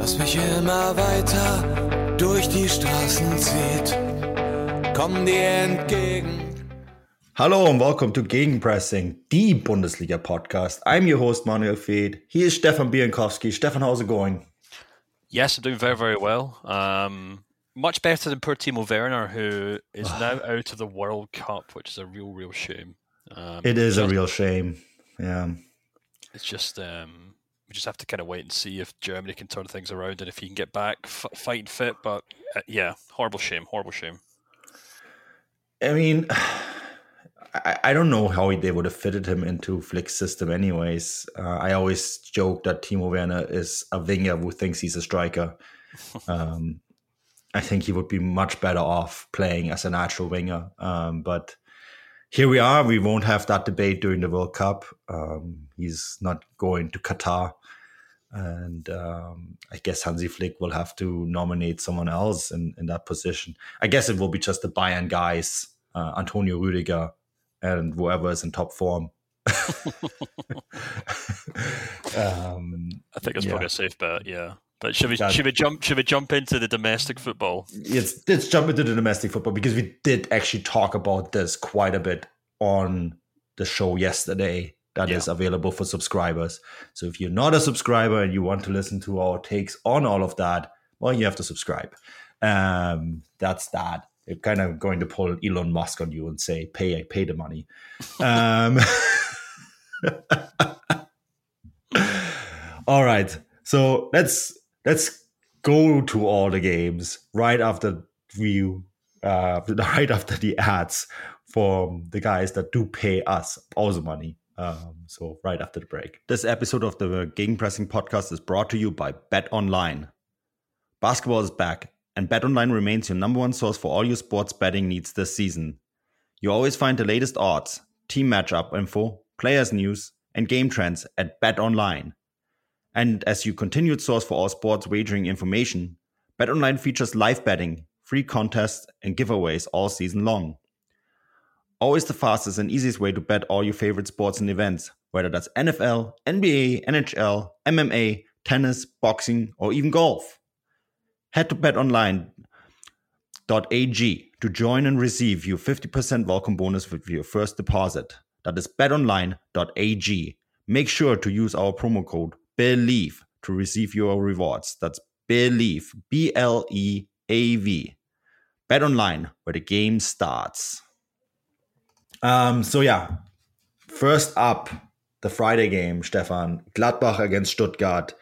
das mich immer weiter durch die Straßen zieht. Komm dir entgegen. Hallo and welcome to Gegenpressing, the Bundesliga podcast. I'm your host Manuel Fed. He is Stefan Biankowski. Stefan, how's it going? Yes, I'm doing very, very well. Um, much better than poor Timo Werner, who is now out of the World Cup, which is a real, real shame. Um, It is a just- real shame. Yeah. It's just um, we just have to kind of wait and see if Germany can turn things around and if he can get back f- fighting fit. But uh, yeah, horrible shame, horrible shame. I mean, I, I don't know how they would have fitted him into Flick's system, anyways. Uh, I always joke that Timo Werner is a winger who thinks he's a striker. um, I think he would be much better off playing as a natural winger. Um, but here we are. We won't have that debate during the World Cup. Um, he's not going to Qatar. And um, I guess Hansi Flick will have to nominate someone else in, in that position. I guess it will be just the Bayern guys, uh, Antonio Rüdiger, and whoever is in top form. um, I think it's Yeah. probably a safe bet. Yeah. But should we That- should we jump should we jump into the domestic football? let's, let's jump into the domestic football because we did actually talk about this quite a bit on the show yesterday That is Yeah. available for subscribers. So if you're not a subscriber and you want to listen to our takes on all of that, well, you have to subscribe. Um, that's that. You're kind of going to pull Elon Musk on you and say, "Pay, pay the money." um, all right. So let's let's go to all the games right after we uh, right after the ads from the guys that do pay us also money. Um, so right after the break. This episode of the Gegenpressing podcast is brought to you by Bet Online. Basketball is back, and Bet Online remains your number one source for all your sports betting needs this season. You always find the latest odds, team matchup info, players news, and game trends at Bet Online. And as your continued source for all sports wagering information, BetOnline features live betting, free contests, and giveaways all season long. Always the fastest and easiest way to bet all your favorite sports and events, whether that's NFL, NBA, NHL, MMA, tennis, boxing, or even golf. Head to betonline.ag to join and receive your 50% welcome bonus with your first deposit. That is betonline.ag. Make sure to use our promo code BLEAV to receive your rewards. That's BLEAV, B L E A V. Bet online where the game starts. Um, so yeah, first up, the Friday game, Stefan. Gladbach against Stuttgart.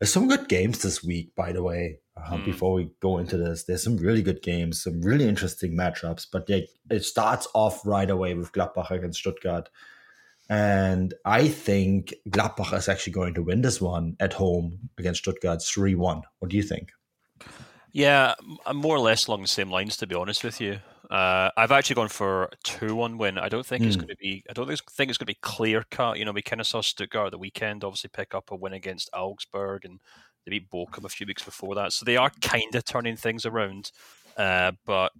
There's some good games this week, by the way. Uh, Before we go into this, there's some really good games, some really interesting matchups. But yeah, it starts off right away with Gladbach against Stuttgart. And I think Gladbach is actually going to win this one at home against Stuttgart 3 1. What do you think? Yeah, I'm more or less along the same lines, to be honest with you. Uh, I've actually gone for a two-one win. I don't think it's Hmm. going to be. I don't think it's, going to be clear cut. You know, we kind of saw Stuttgart the weekend, obviously pick up a win against Augsburg, and they beat Bochum a few weeks before that. So they are kind of turning things around. Uh, but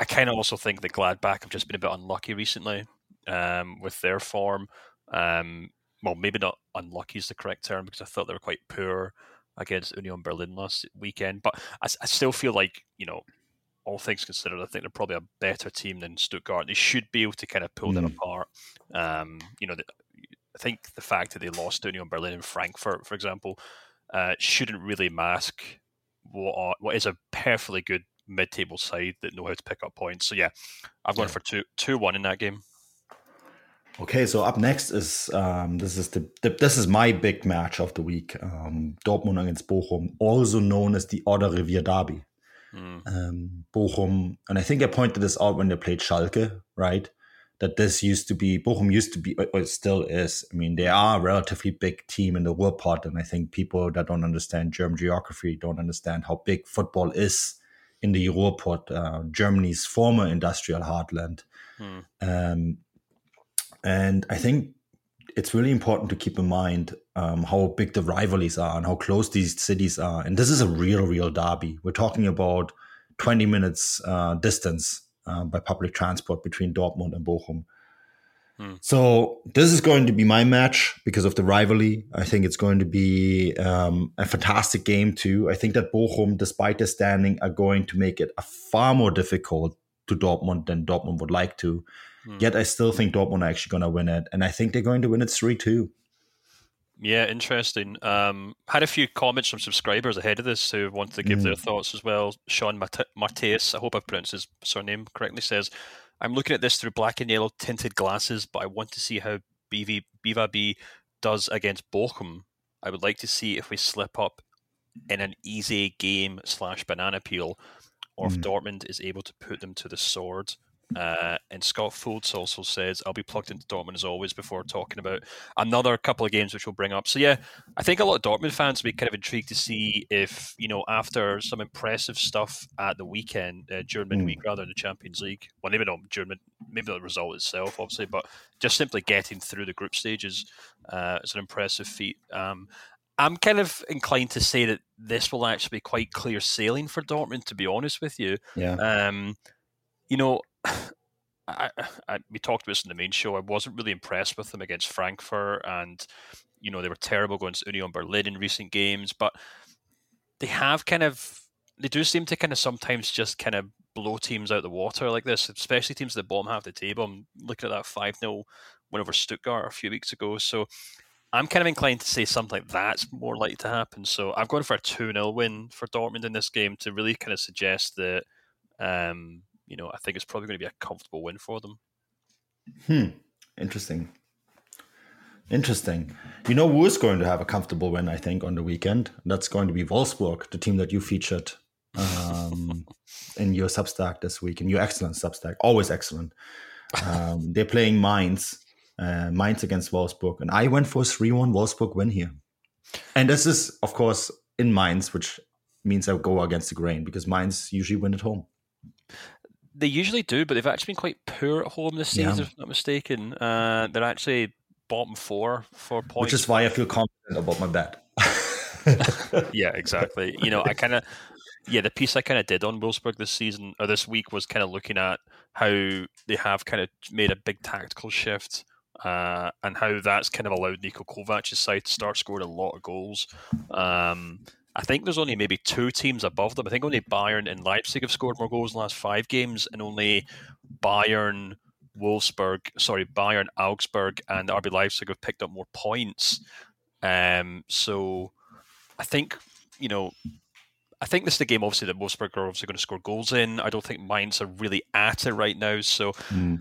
I kind of also think that Gladbach have just been a bit unlucky recently um, with their form. Um, well, maybe not unlucky is the correct term because I thought they were quite poor against Union Berlin last weekend. But I still feel like, you know, all things considered, I think they're probably a better team than Stuttgart. They should be able to kind of pull them Mm. apart. Um, you know, the, I think the fact that they lost to Union Berlin and Frankfurt, for example, uh, shouldn't really mask what are, what is a perfectly good mid-table side that know how to pick up points. So yeah, I've gone Yeah. for two two one in that game. Okay, so up next is um, this is the, the this is my big match of the week. Um, Dortmund against Bochum, also known as the Oder Revier Derby. Mm. Um, Bochum, and I think I pointed this out when they played Schalke, right? that this used to be Bochum used to be or still is. I mean, they are a relatively big team in the Ruhrpott, and I think people that don't understand German geography don't understand how big football is in the Ruhrpott, uh, Germany's former industrial heartland. Hmm. Um, and I think it's really important to keep in mind um, how big the rivalries are and how close these cities are. And this is a real, real derby. We're talking about 20 minutes uh, distance uh, by public transport between Dortmund and Bochum. Hmm. So this is going to be my match because of the rivalry. I think it's going to be um, a fantastic game too. I think that Bochum, despite their standing, are going to make it a far more difficult to Dortmund than Dortmund would like to. Hmm. Yet I still think Dortmund are actually going to win it, and I think they're going to win it three two. Yeah, interesting. Um, had a few comments from subscribers ahead of this who wanted to give mm. their thoughts as well. Sean Mateus, I hope I pronounced his surname correctly, says, I'm looking at this through black and yellow tinted glasses, but I want to see how BV, BVB does against Bochum. I would like to see if we slip up in an easy game slash banana peel, or mm. if Dortmund is able to put them to the sword. Uh, and Scott Fultz also says, I'll be plugged into Dortmund as always before talking about another couple of games which we'll bring up. So, yeah, I think a lot of Dortmund fans will be kind of intrigued to see if, you know, after some impressive stuff at the weekend, uh, during midweek, mm. rather in the Champions League, well, maybe not during, maybe the result itself, obviously, but just simply getting through the group stages uh, is an impressive feat. Um, I'm kind of inclined to say that this will actually be quite clear sailing for Dortmund, to be honest with you. Yeah. Um, you know, I, I, we talked about this in the main show. I wasn't really impressed with them against Frankfurt, and you know they were terrible against Union Berlin in recent games. But they have kind of they do seem to kind of sometimes just kind of blow teams out the water like this, especially teams at the bottom half of the table. I'm looking at that five 0 win over Stuttgart a few weeks ago, so. I'm kind of inclined to say something like that's more likely to happen. So I've gone for a 2 0 win for Dortmund in this game to really kind of suggest that um, you know, I think it's probably going to be a comfortable win for them. Hmm. Interesting. Interesting. You know who is going to have a comfortable win, I think, on the weekend? That's going to be Wolfsburg, the team that you featured um, in your Substack this week, in your excellent Substack. Always excellent. Um, they're playing Mainz, uh, Mainz against Wolfsburg. And I went for a 3 1 Wolfsburg win here. And this is, of course, in Mainz, which means I go against the grain because Mainz usually win at home. They usually do, but they've actually been quite poor at home this season, yeah. if I'm not mistaken. Uh, they're actually bottom four for points. Which is why I feel confident about my bet. yeah, exactly. You know, I kind of, yeah, the piece I kind of did on Wolfsburg this season or this week was kind of looking at how they have kind of made a big tactical shift uh, and how that's kind of allowed Niko Kovac's side to start scoring a lot of goals. Um, I think there's only maybe two teams above them. I think only Bayern and Leipzig have scored more goals in the last five games, and only Bayern, Wolfsburg, sorry, Bayern, Augsburg, and RB Leipzig have picked up more points. Um, so I think, you know, I think this is the game, obviously, that Wolfsburg are obviously going to score goals in. I don't think Mainz are really at it right now. So mm.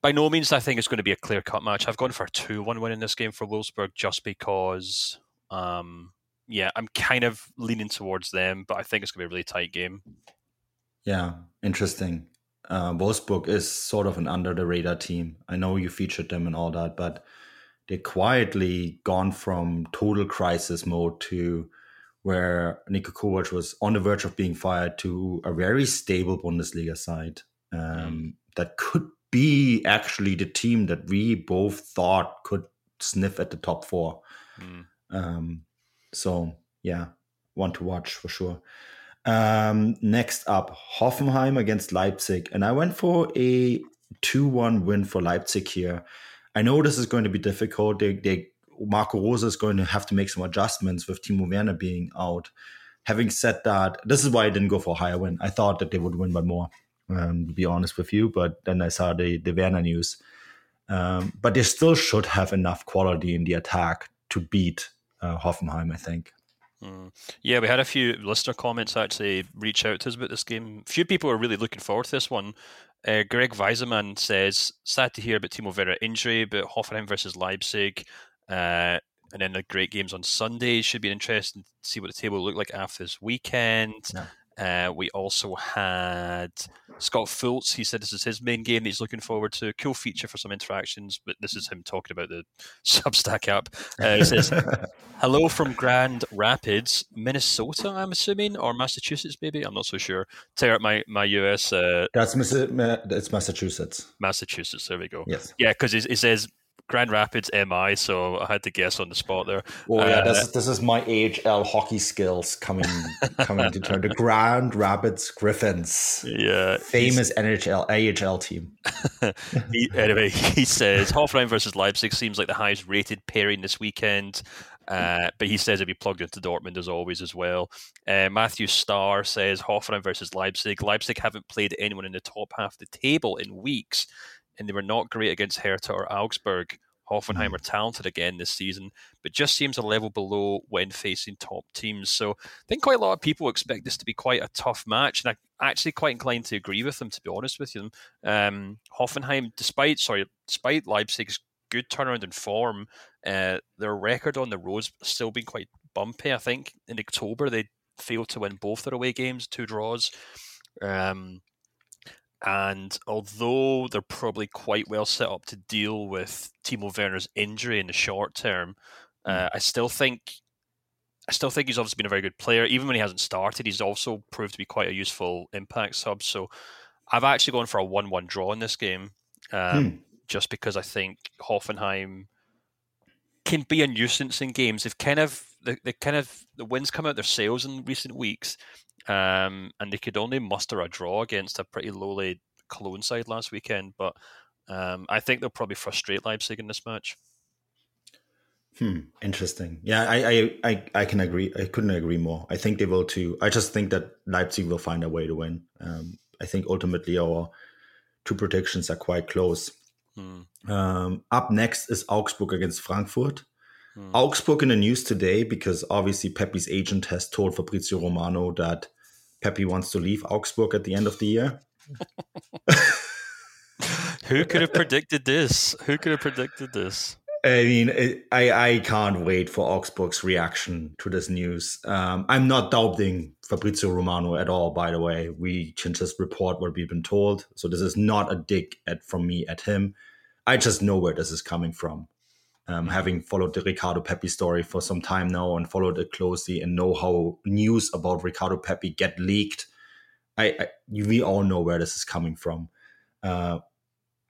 by no means, I think it's going to be a clear cut match. I've gone for a 2 1 win in this game for Wolfsburg just because. Um, yeah, I'm kind of leaning towards them, but I think it's going to be a really tight game. Yeah, interesting. Uh, Wolfsburg is sort of an under the radar team. I know you featured them and all that, but they quietly gone from total crisis mode to where Niko Kovac was on the verge of being fired to a very stable Bundesliga side um, mm. that could be actually the team that we both thought could sniff at the top four. Mm. Um, so yeah, one to watch for sure. Um, next up, Hoffenheim against Leipzig, and I went for a two-one win for Leipzig here. I know this is going to be difficult. They, they Marco Rose is going to have to make some adjustments with Timo Werner being out. Having said that, this is why I didn't go for a higher win. I thought that they would win by more, um, to be honest with you. But then I saw the, the Werner news. Um, but they still should have enough quality in the attack to beat uh, Hoffenheim, I think. Mm. Yeah, we had a few listener comments actually reach out to us about this game. Few people are really looking forward to this one. Uh, Greg Weiseman says, sad to hear about Timo Werner injury, but Hoffenheim versus Leipzig, uh, and then the great games on Sunday should be interesting to see what the table will look like after this weekend. Yeah. Uh, we also had Scott Fultz. He said this is his main game that he's looking forward to. Cool feature for some interactions, but this is him talking about the Substack app. Uh, he says, "Hello from Grand Rapids, Minnesota. I'm assuming, or Massachusetts, maybe. I'm not so sure. Tear up my my US. Uh, That's Miss- it's Massachusetts. Massachusetts. There we go. Yes. Yeah, because it, it says Grand Rapids MI, so I had to guess on the spot there. Oh yeah, this, is, this is my AHL hockey skills coming coming to turn. The Grand Rapids Griffins, yeah, famous NHL AHL team. he, anyway, he says Hoffenheim versus Leipzig seems like the highest rated pairing this weekend. Uh, but he says it'll be plugged into Dortmund as always as well. Uh, Matthew Starr says Hoffenheim versus Leipzig. Leipzig haven't played anyone in the top half of the table in weeks, and they were not great against Hertha or Augsburg. Hoffenheim mm. are talented again this season, but just seems a level below when facing top teams. So I think quite a lot of people expect this to be quite a tough match, and I'm actually quite inclined to agree with them. To be honest with you, um, Hoffenheim, despite sorry, despite Leipzig's good turnaround in form, uh, their record on the road's still been quite bumpy. I think in October they failed to win both their away games, two draws. Um, and although they're probably quite well set up to deal with Timo Werner's injury in the short term, uh, I still think I still think he's obviously been a very good player. Even when he hasn't started, he's also proved to be quite a useful impact sub. So I've actually gone for a one-one draw in this game, um, hmm. just because I think Hoffenheim can be a nuisance in games. They've kind of the, the kind of the wins come out their sails in recent weeks, um, and they could only muster a draw against a pretty lowly Cologne side last weekend. But um, I think they'll probably frustrate Leipzig in this match. Hmm. Interesting. Yeah, I, I, I, I can agree. I couldn't agree more. I think they will too. I just think that Leipzig will find a way to win. Um, I think ultimately our two predictions are quite close. Hmm. Um, up next is Augsburg against Frankfurt. Hmm. Augsburg in the news today because obviously Pepi's agent has told Fabrizio Romano that Pepi wants to leave Augsburg at the end of the year. Who could have predicted this? Who could have predicted this? I mean, I, I can't wait for Augsburg's reaction to this news. Um, I'm not doubting Fabrizio Romano at all, by the way. We can just report what we've been told. So this is not a dig at from me at him. I just know where this is coming from. Um, having followed the Ricardo Pepi story for some time now and followed it closely and know how news about Ricardo Pepi get leaked, I, I we all know where this is coming from. Uh,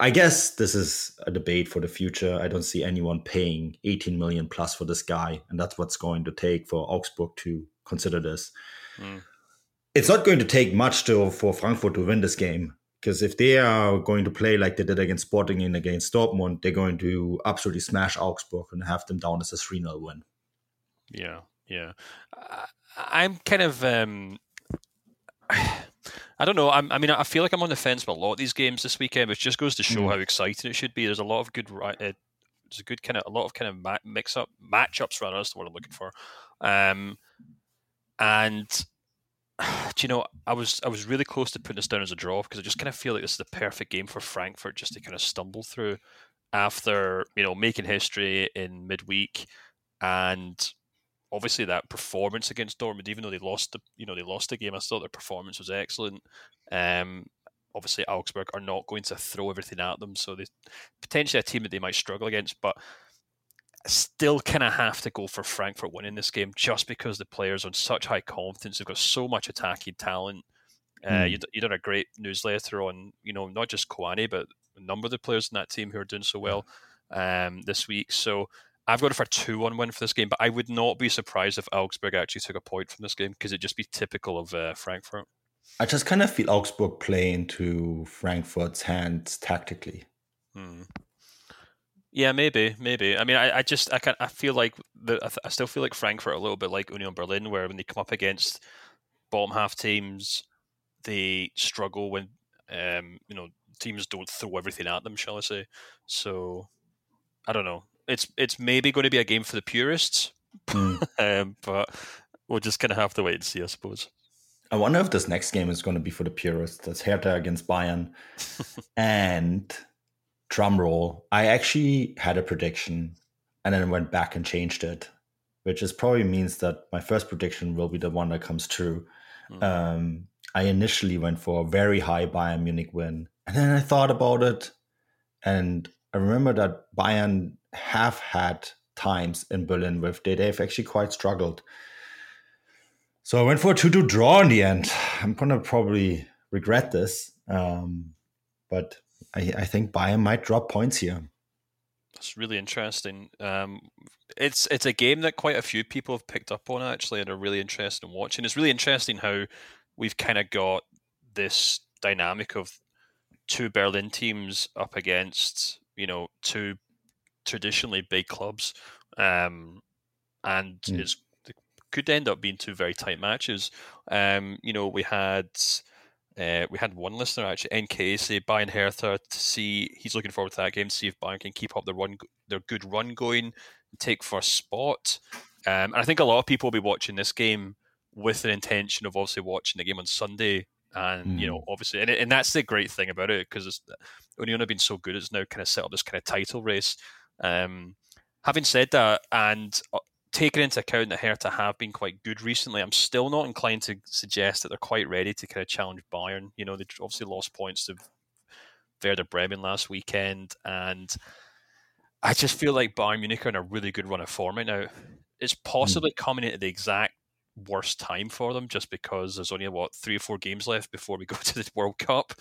I guess this is a debate for the future. I don't see anyone paying 18 million plus for this guy, and that's what's going to take for Augsburg to consider this. Mm. It's not going to take much to for Frankfurt to win this game. Because if they are going to play like they did against Sporting and against Dortmund, they're going to absolutely smash Augsburg and have them down as a 3 0 win. Yeah, yeah. I'm kind of. Um, I don't know. I'm, i mean, I feel like I'm on the fence with a lot of these games this weekend, which just goes to show mm. how exciting it should be. There's a lot of good, uh, there's a good kind of a lot of kind of mix up matchups. Rather, that's the word I'm looking for. Um, and do you know, I was I was really close to putting this down as a draw because I just kind of feel like this is the perfect game for Frankfurt just to kind of stumble through after you know making history in midweek and obviously that performance against Dortmund, even though they lost the you know they lost the game, I thought their performance was excellent. Um, obviously Augsburg are not going to throw everything at them, so they potentially a team that they might struggle against, but still kind of have to go for Frankfurt winning this game just because the players on such high confidence. They've got so much attacking talent. Uh, you, hmm. you done a great newsletter on, you know, not just Kolo Muani, but a number of the players in that team who are doing so well um, this week. So I've got it for a 2 1 win for this game, but I would not be surprised if Augsburg actually took a point from this game because it'd just be typical of uh, Frankfurt. I just kind of feel Augsburg play into Frankfurt's hands tactically. Hmm. Yeah, maybe, maybe. I mean, I, I just I can I feel like the, I, I, still feel like Frankfurt a little bit like Union Berlin, where when they come up against bottom half teams, they struggle when um, you know teams don't throw everything at them, shall I say? So I don't know. It's it's maybe going to be a game for the purists, mm. um, but we'll just kind of have to wait and see, I suppose. I wonder if this next game is going to be for the purists. That's Hertha against Bayern, and drum roll, I actually had a prediction and then went back and changed it, which is probably means that my first prediction will be the one that comes true. Mm. Um, I initially went for a very high Bayern Munich win, and then I thought about it, and I remember that Bayern have had times in Berlin with they, they've actually quite struggled. So I went for a 2 2 draw in the end. I'm going to probably regret this, um, but I, I, think Bayern might drop points here. That's really interesting. Um, it's it's a game that quite a few people have picked up on actually and are really interested in watching. It's really interesting how we've kind of got this dynamic of two Berlin teams up against you know two traditionally big clubs, um, and mm. it's it could end up being two very tight matches. Um, you know, we had. Uh, we had one listener actually, NK, say Bayern Hertha to see he's looking forward to that game to see if Bayern can keep up their run, their good run going, take first spot. Um, and I think a lot of people will be watching this game with an intention of obviously watching the game on Sunday. And mm. you know, hmm. obviously, and, and that's the great thing about it because Union have been so good. It's now kind of set up this kind of title race. Um, having said that, and uh, taking into account that Hertha have been quite good recently, I'm still not inclined to suggest that they're quite ready to kind of challenge Bayern. You know, they obviously lost points to Werder Bremen last weekend, and I just feel like Bayern Munich are in a really good run of form right now. It's hmm. possibly coming into the exact worst time for them just because there's only what three or four games left before we go to the World Cup.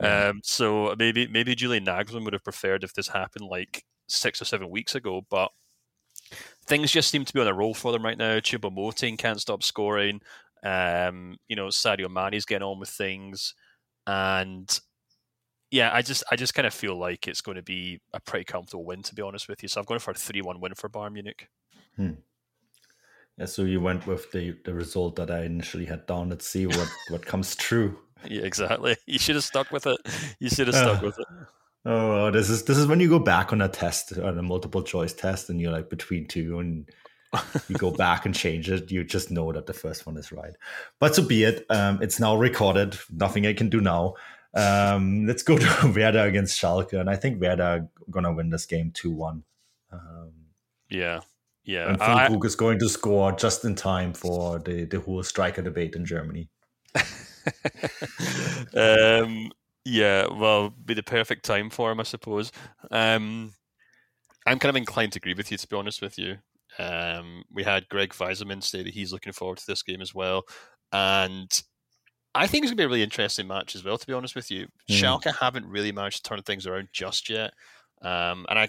Um, so maybe maybe Julian Nagelsmann would have preferred if this happened like six or seven weeks ago, but things just seem to be on a roll for them right now. Choupo-Moting can't stop scoring. Um, you know, Sadio Mane's getting on with things, and yeah, I just I just kind of feel like it's going to be a pretty comfortable win, to be honest with you. So I'm going for a three-one win for Bayern Munich. Hmm. Yeah, so you went with the the result that I initially had down. Let's see what what comes true. Yeah, exactly. You should have stuck with it. You should have stuck with it. Oh, this is this is when you go back on a test, on a multiple choice test, and you're like between two, and you go back and change it. You just know that the first one is right. But so be it. Um, it's now recorded. Nothing I can do now. Um, let's go to Werder against Schalke, and I think Werder gonna win this game two one. Um, yeah, yeah. And Füllkrug is going to score just in time for the, the whole striker debate in Germany. um, yeah, well, be the perfect time for him, I suppose. Um, I'm kind of inclined to agree with you, to be honest with you. Um, we had Greg Weiseman say that he's looking forward to this game as well. And I think it's going to be a really interesting match as well, to be honest with you. Mm. Schalke haven't really managed to turn things around just yet. Um, and I,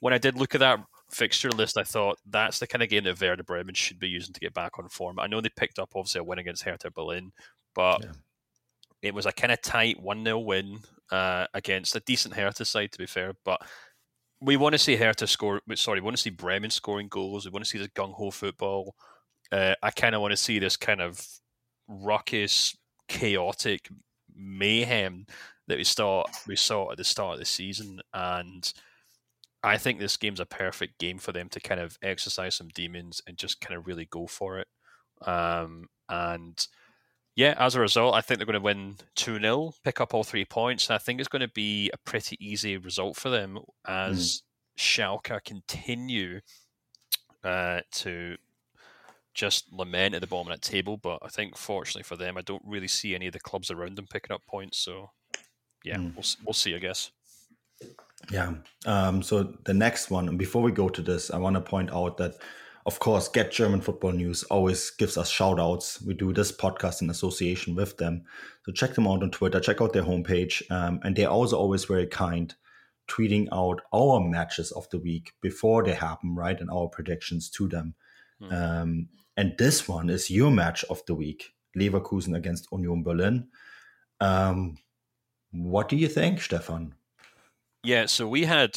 when I did look at that fixture list, I thought that's the kind of game that Werder Bremen should be using to get back on form. I know they picked up obviously a win against Hertha Berlin, but yeah. It was a kind of tight 1 0 win uh, against a decent Hertha side, to be fair. But we want to see Hertha score, sorry, we want to see Bremen scoring goals. We want to see this gung ho football. Uh, I kind of want to see this kind of ruckus, chaotic mayhem that we saw we saw at the start of the season and I think this game's a perfect game for them to kind of exercise some demons and just kind of really go for it. Um, and yeah, as a result, I think they're going to win 2 0, pick up all three points. And I think it's going to be a pretty easy result for them as mm. Schalke continue uh, to just lament at the bottom of that table. But I think, fortunately for them, I don't really see any of the clubs around them picking up points. So yeah, mm. we'll, we'll see, I guess. Yeah. Um, so the next one, before we go to this, I want to point out that, of course, Get German Football News always gives us shout outs. We do this podcast in association with them. So check them out on Twitter, check out their homepage. Um, and they're also always very kind, tweeting out our matches of the week before they happen, right? And our predictions to them. Mm-hmm. Um, and this one is your match of the week Leverkusen against Union Berlin. Um, what do you think, Stefan? Yeah, so we had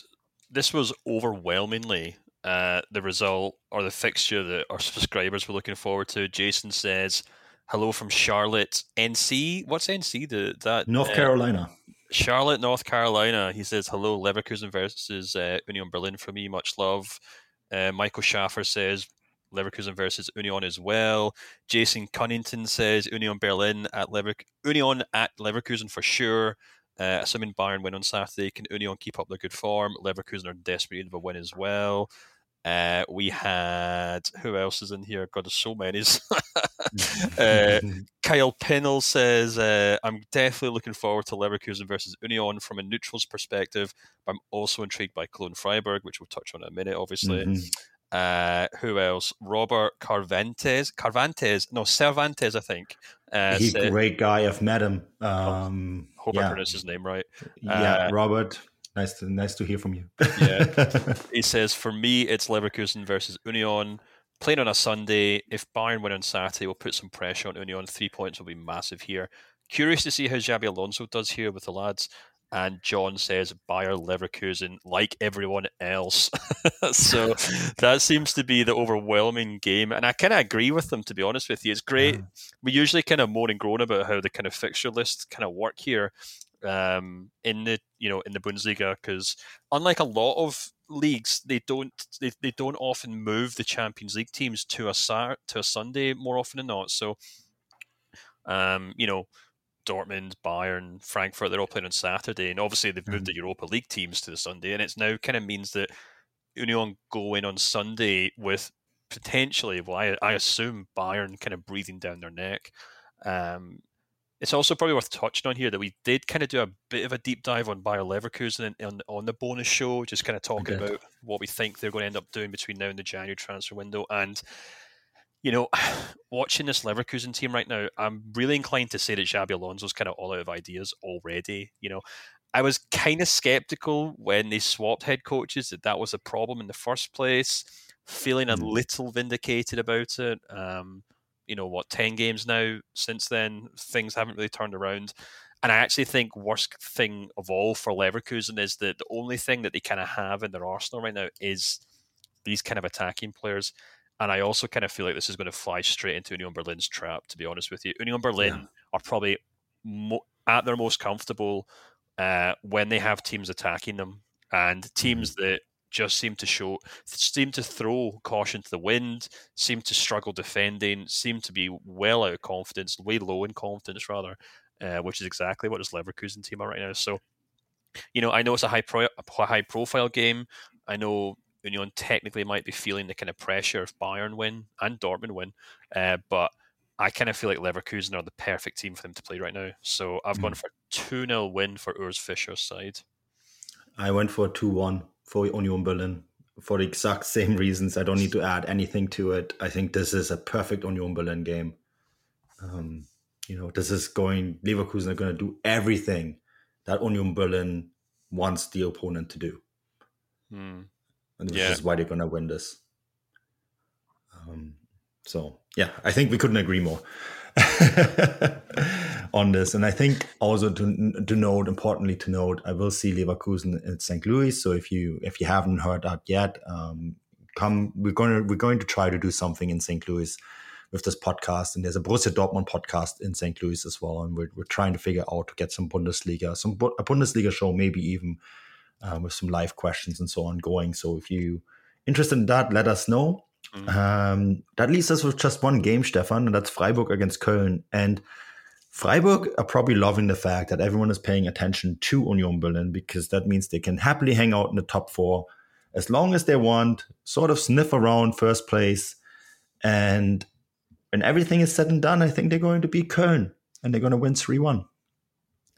this was overwhelmingly uh, the result or the fixture that our subscribers were looking forward to. Jason says, "Hello from Charlotte, NC. What's NC? The that North uh, Carolina." Charlotte, North Carolina. He says, "Hello, Leverkusen versus uh, Union Berlin for me. Much love." Uh, Michael Schaffer says, Leverkusen versus Union as well. Jason Cunnington says Union Berlin at Lever- Union at Leverkusen for sure. Uh, assuming Bayern win on Saturday, can Union keep up their good form? Leverkusen are desperate of a win as well. Uh, we had who else is in here? God, there's so many. uh, Kyle Pennell says, uh, I'm definitely looking forward to Leverkusen versus Union from a neutral's perspective, but I'm also intrigued by Cologne Freiburg, which we'll touch on in a minute, obviously. Mm-hmm. Uh, who else? Robert Carvantes. Carvantes, no, Cervantes, I think. Uh, He's a great guy. I've met him. Um, hope yeah. I pronounced his name right. Yeah, uh, Robert. Nice to nice to hear from you. yeah, he says for me it's Leverkusen versus Union. Playing on a Sunday, if Bayern win on Saturday, we'll put some pressure on Union. Three points will be massive here. Curious to see how Xabi Alonso does here with the lads. And John says Bayer Leverkusen, like everyone else. so that seems to be the overwhelming game. And I kind of agree with them, to be honest with you. It's great. Mm. We usually kind of moan and groan about how the kind of fixture list kind of work here um, in the you know in the Bundesliga because unlike a lot of leagues, they don't they, they don't often move the Champions League teams to a Sat to a Sunday more often than not. So, um, you know, Dortmund, Bayern, Frankfurt, they're all playing on Saturday, and obviously they've moved mm. the Europa League teams to the Sunday, and it's now kind of means that Union go in on Sunday with potentially, well, I, I assume Bayern kind of breathing down their neck. Um, it's also probably worth touching on here that we did kind of do a bit of a deep dive on Bayer Leverkusen on, on the bonus show, just kind of talking okay. about what we think they're going to end up doing between now and the January transfer window. And, you know, watching this Leverkusen team right now, I'm really inclined to say that Xabi Alonso's kind of all out of ideas already. You know, I was kind of skeptical when they swapped head coaches that that was a problem in the first place, feeling a little vindicated about it. Um, you know what, ten games now since then, things haven't really turned around. And I actually think worst thing of all for Leverkusen is that the only thing that they kind of have in their arsenal right now is these kind of attacking players. And I also kind of feel like this is going to fly straight into Union Berlin's trap. To be honest with you, Union Berlin yeah. are probably mo- at their most comfortable uh, when they have teams attacking them and teams mm-hmm. that just seem to show, seem to throw caution to the wind, seem to struggle defending, seem to be well out of confidence, way low in confidence rather, uh, which is exactly what this Leverkusen team are right now. So, you know, I know it's a high pro, a high profile game. I know Union technically might be feeling the kind of pressure if Bayern win and Dortmund win, uh, but I kind of feel like Leverkusen are the perfect team for them to play right now. So I've mm. gone for 2 0 win for Urs Fischer's side. I went for 2 1 for Union Berlin for the exact same reasons. I don't need to add anything to it. I think this is a perfect Union Berlin game. Um, you know, this is going, Leverkusen are going to do everything that Union Berlin wants the opponent to do. Hmm. And this yeah. is why they're going to win this. Um, so, yeah, I think we couldn't agree more. on this. And I think also to, to note, importantly to note, I will see Leverkusen at St. Louis. So if you if you haven't heard that yet, um, come. We're going to we're going to try to do something in St. Louis with this podcast. And there's a Borussia Dortmund podcast in St. Louis as well. And we're we're trying to figure out to get some Bundesliga, some a Bundesliga show, maybe even um, with some live questions and so on going. So if you interested in that, let us know. Um, that leaves us with just one game, Stefan, and that's Freiburg against Köln. And Freiburg are probably loving the fact that everyone is paying attention to Union Berlin because that means they can happily hang out in the top four as long as they want, sort of sniff around first place. And when everything is said and done, I think they're going to beat Köln and they're going to win 3 1.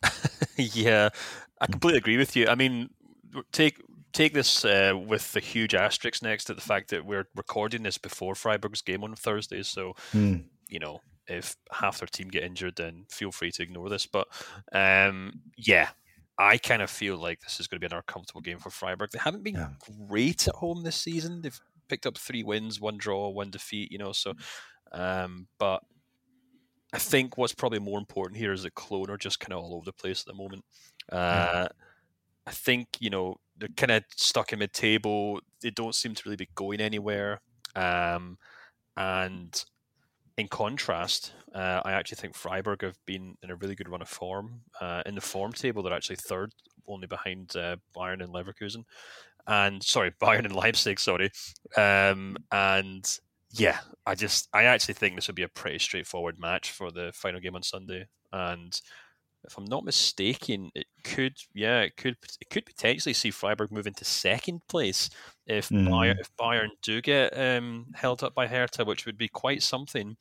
yeah, I completely agree with you. I mean, take take this uh, with the huge asterisk next to the fact that we're recording this before Freiburg's game on Thursday. So, mm. you know, if half their team get injured, then feel free to ignore this. But um, yeah, I kind of feel like this is going to be another comfortable game for Freiburg. They haven't been yeah. great at home this season. They've picked up three wins, one draw, one defeat. You know, so um, but I think what's probably more important here is that Köln are just kind of all over the place at the moment. Uh, yeah. I think you know they're kind of stuck in mid-table. They don't seem to really be going anywhere. Um, and in contrast, uh, I actually think Freiburg have been in a really good run of form. Uh, in the form table, they're actually third, only behind uh, Bayern and Leverkusen, and sorry, Bayern and Leipzig. Sorry, um, and yeah, I just I actually think this would be a pretty straightforward match for the final game on Sunday, and if I'm not mistaken, it could, yeah, it could, it could potentially see Freiburg move into second place if mm. Bayern, if Bayern do get um, held up by Hertha, which would be quite something.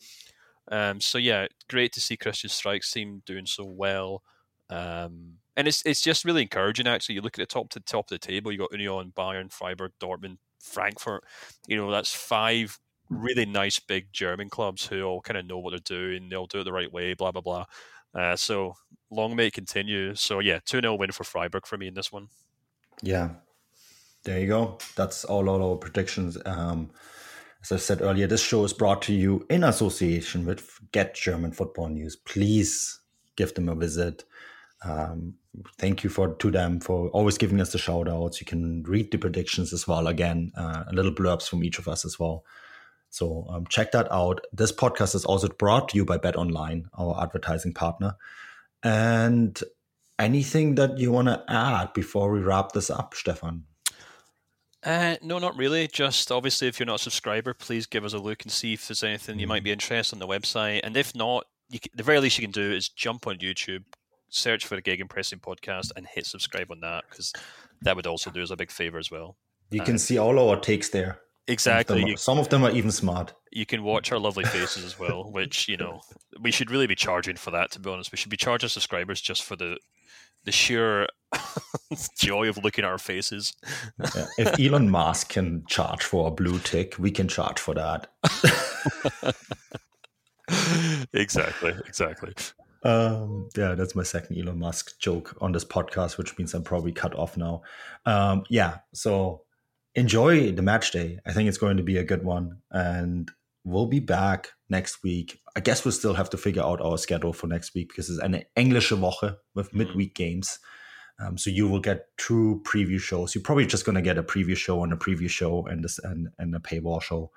Um, so yeah, great to see Christian Streich's team doing so well. Um, and it's it's just really encouraging. Actually, you look at the top to top of the table. You got Union, Bayern, Freiburg, Dortmund, Frankfurt. You know that's five really nice big German clubs who all kind of know what they're doing. They'll do it the right way. Blah blah blah. Uh, so long may it continue. So yeah, two 0 win for Freiburg for me in this one. Yeah, there you go. That's all, all our predictions. Um, as I said earlier, this show is brought to you in association with Get German Football News. Please give them a visit. Um, thank you for to them for always giving us the shout outs. You can read the predictions as well. Again, uh, a little blurbs from each of us as well. So um, check that out. This podcast is also brought to you by Bet Online, our advertising partner. And anything that you want to add before we wrap this up, Stefan? Uh, no, not really. Just obviously, if you're not a subscriber, please give us a look and see if there's anything you might be interested in the website. And if not, you can, the very least you can do is jump on YouTube, search for the Gegenpressing podcast, and hit subscribe on that because that would also do us a big favor as well. You can uh, see all our takes there. Exactly. Some of, them, some of them are even smart. You can watch our lovely faces as well, which you know we should really be charging for that. To be honest, we should be charging subscribers just for the the sheer joy of looking at our faces. yeah. If Elon Musk can charge for a blue tick, we can charge for that. exactly, exactly. Um, yeah, that's my second Elon Musk joke on this podcast, which means I'm probably cut off now. Um, yeah, so enjoy the match day. I think it's going to be a good one, and we'll be back next week. I guess we'll still have to figure out our schedule for next week because it's an Englische Woche with mm-hmm. midweek games. Um, so you will get two preview shows. You're probably just going to get a preview show and a preview show and this and, and a paywall show.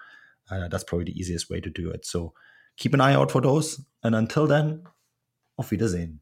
Uh, that's probably the easiest way to do it. So keep an eye out for those. And until then, auf Wiedersehen.